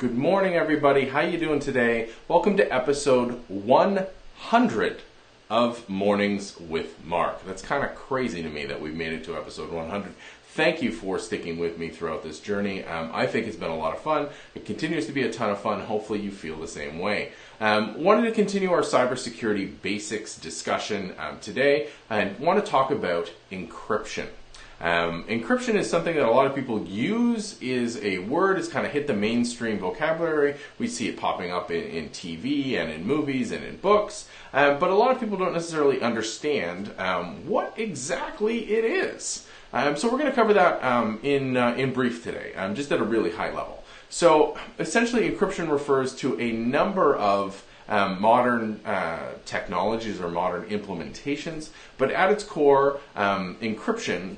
Good morning, everybody. How you doing today? Welcome to episode 100 of Mornings with Mark. That's kind of crazy to me that we've made it to episode 100. Thank you for sticking with me throughout this journey. Um, I think it's been a lot of fun. It continues to be a ton of fun. Hopefully, you feel the same way. Um, wanted to continue our cybersecurity basics discussion um, today and want to talk about encryption. Um, encryption is something that a lot of people use is a word it's kind of hit the mainstream vocabulary. We see it popping up in, in tv and in movies and in books. Um, but a lot of people don't necessarily understand um, what exactly it is. Um, so we're going to cover that um, in, uh, in brief today um, just at a really high level. So essentially encryption refers to a number of um, modern uh, technologies or modern implementations, but at its core, um, encryption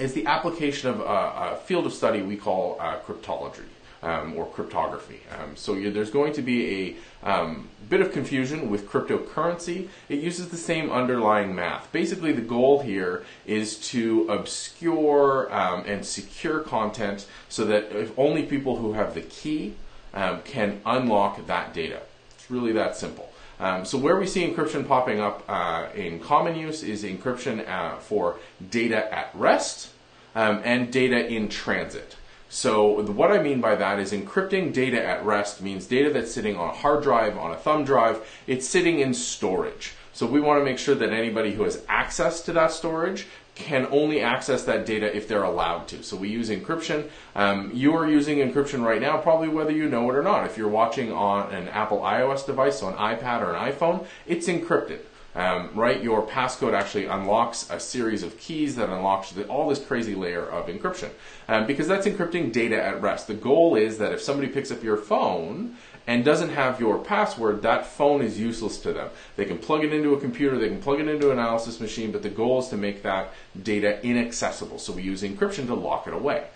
is the application of a, a field of study we call uh, cryptology. Um, or cryptography. Um, so you, there's going to be a um, bit of confusion with cryptocurrency. It uses the same underlying math. Basically, the goal here is to obscure um, and secure content so that only people who have the key um, can unlock that data. It's really that simple. Um, so where we see encryption popping up uh, in common use is encryption uh, for data at rest um, and data in transit. So what I mean by that is encrypting data at rest means data that's sitting on a hard drive, on a thumb drive, it's sitting in storage. So we want to make sure that anybody who has access to that storage can only access that data if they're allowed to. So we use encryption. Um, you are using encryption right now, probably whether you know it or not. If you're watching on an Apple iOS device, so an iPad or an iPhone, it's encrypted. Um, right, your passcode actually unlocks a series of keys that unlocks the, all this crazy layer of encryption um, because that's encrypting data at rest. The goal is that if somebody picks up your phone and doesn't have your password, that phone is useless to them. They can plug it into a computer, they can plug it into an analysis machine, but the goal is to make that data inaccessible. So we use encryption to lock it away.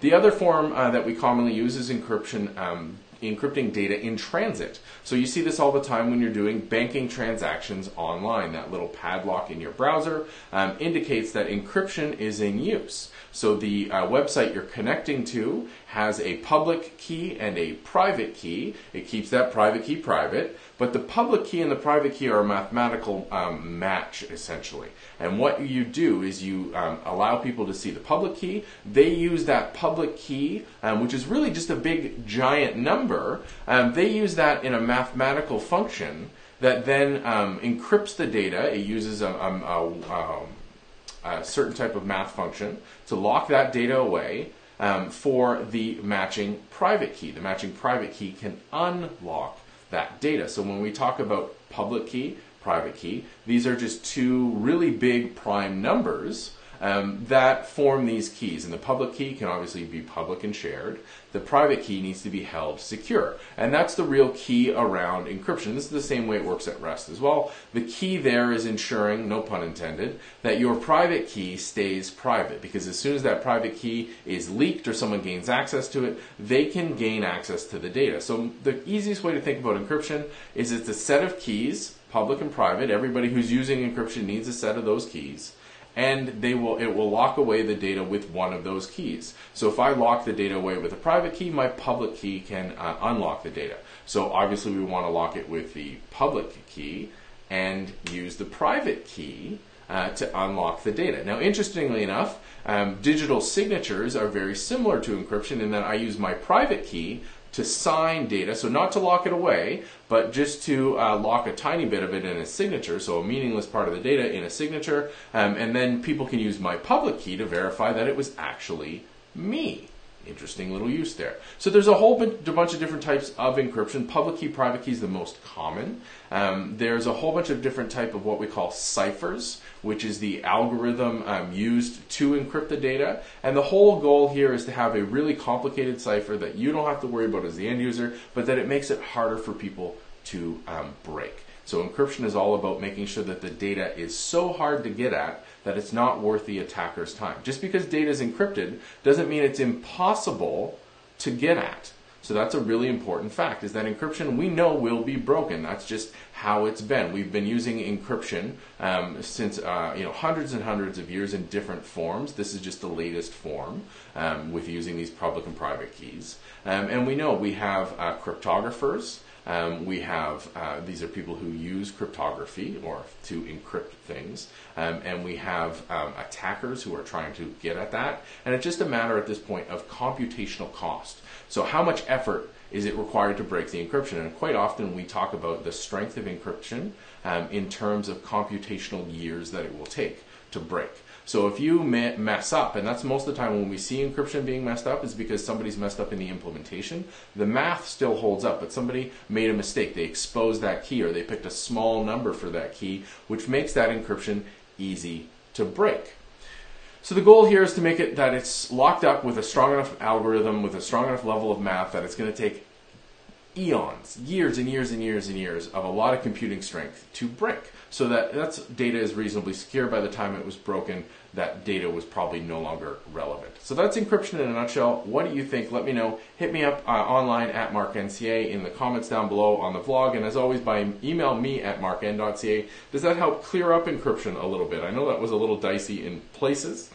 The other form uh, that we commonly use is encryption um, encrypting data in transit. So you see this all the time when you're doing banking transactions online. That little padlock in your browser um, indicates that encryption is in use. So the uh, website you're connecting to has a public key and a private key. It keeps that private key private, but the public key and the private key are a mathematical um, match essentially. And what you do is you um, allow people to see the public key. They use that public key, um, which is really just a big giant number. Um, they use that in a mathematical function that then um, encrypts the data. It uses a, a, a a certain type of math function to lock that data away um, for the matching private key. The matching private key can unlock that data. So when we talk about public key, private key, these are just two really big prime numbers um, that form these keys. And the public key can obviously be public and shared. The private key needs to be held secure. And that's the real key around encryption. This is the same way it works at rest as well. The key there is ensuring, no pun intended, that your private key stays private. Because as soon as that private key is leaked or someone gains access to it, they can gain access to the data. So the easiest way to think about encryption is it's a set of keys, public and private. Everybody who's using encryption needs a set of those keys and they will it will lock away the data with one of those keys. So if I lock the data away with a private key, my public key can uh, unlock the data. So obviously we want to lock it with the public key and use the private key uh, to unlock the data. Now, interestingly enough, um, digital signatures are very similar to encryption in that I use my private key to sign data, so not to lock it away, but just to uh, lock a tiny bit of it in a signature, so a meaningless part of the data in a signature, um, and then people can use my public key to verify that it was actually me. Interesting little use there. So there's a whole bunch of different types of encryption. Public key, private key is the most common. Um, there's a whole bunch of different type of what we call ciphers, which is the algorithm um, used to encrypt the data. And the whole goal here is to have a really complicated cipher that you don't have to worry about as the end user, but that it makes it harder for people to um, break. So encryption is all about making sure that the data is so hard to get at that it's not worth the attacker's time. Just because data is encrypted doesn't mean it's impossible to get at. So that's a really important fact is that encryption we know will be broken. That's just how it's been. We've been using encryption um, since uh, you know hundreds and hundreds of years in different forms. This is just the latest form um, with using these public and private keys. Um, and we know we have uh, cryptographers. Um, we have uh, these are people who use cryptography or to encrypt things, um, and we have um, attackers who are trying to get at that. And it's just a matter at this point of computational cost. So, how much effort is it required to break the encryption? And quite often we talk about the strength of encryption um, in terms of computational years that it will take to break. So if you mess up, and that's most of the time when we see encryption being messed up, is because somebody's messed up in the implementation. The math still holds up, but somebody made a mistake. They exposed that key, or they picked a small number for that key, which makes that encryption easy to break. So the goal here is to make it that it's locked up with a strong enough algorithm, with a strong enough level of math that it's going to take eons, years and years and years and years of a lot of computing strength to break. So that that's data is reasonably secure. By the time it was broken, that data was probably no longer relevant. So that's encryption in a nutshell. What do you think? Let me know. Hit me up uh, online at marknca in the comments down below on the vlog, and as always, by email me at markn.ca. Does that help clear up encryption a little bit? I know that was a little dicey in places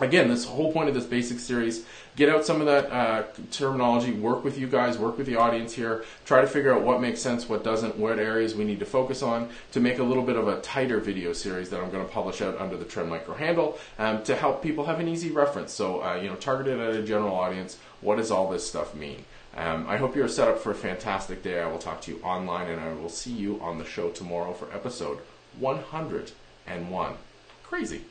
again, this whole point of this basic series, get out some of that uh, terminology, work with you guys, work with the audience here, try to figure out what makes sense, what doesn't, what areas we need to focus on to make a little bit of a tighter video series that I'm going to publish out under the Trend Micro handle um, to help people have an easy reference. So, uh, you know, targeted at a general audience, what does all this stuff mean? Um, I hope you're set up for a fantastic day. I will talk to you online and I will see you on the show tomorrow for episode 101. Crazy.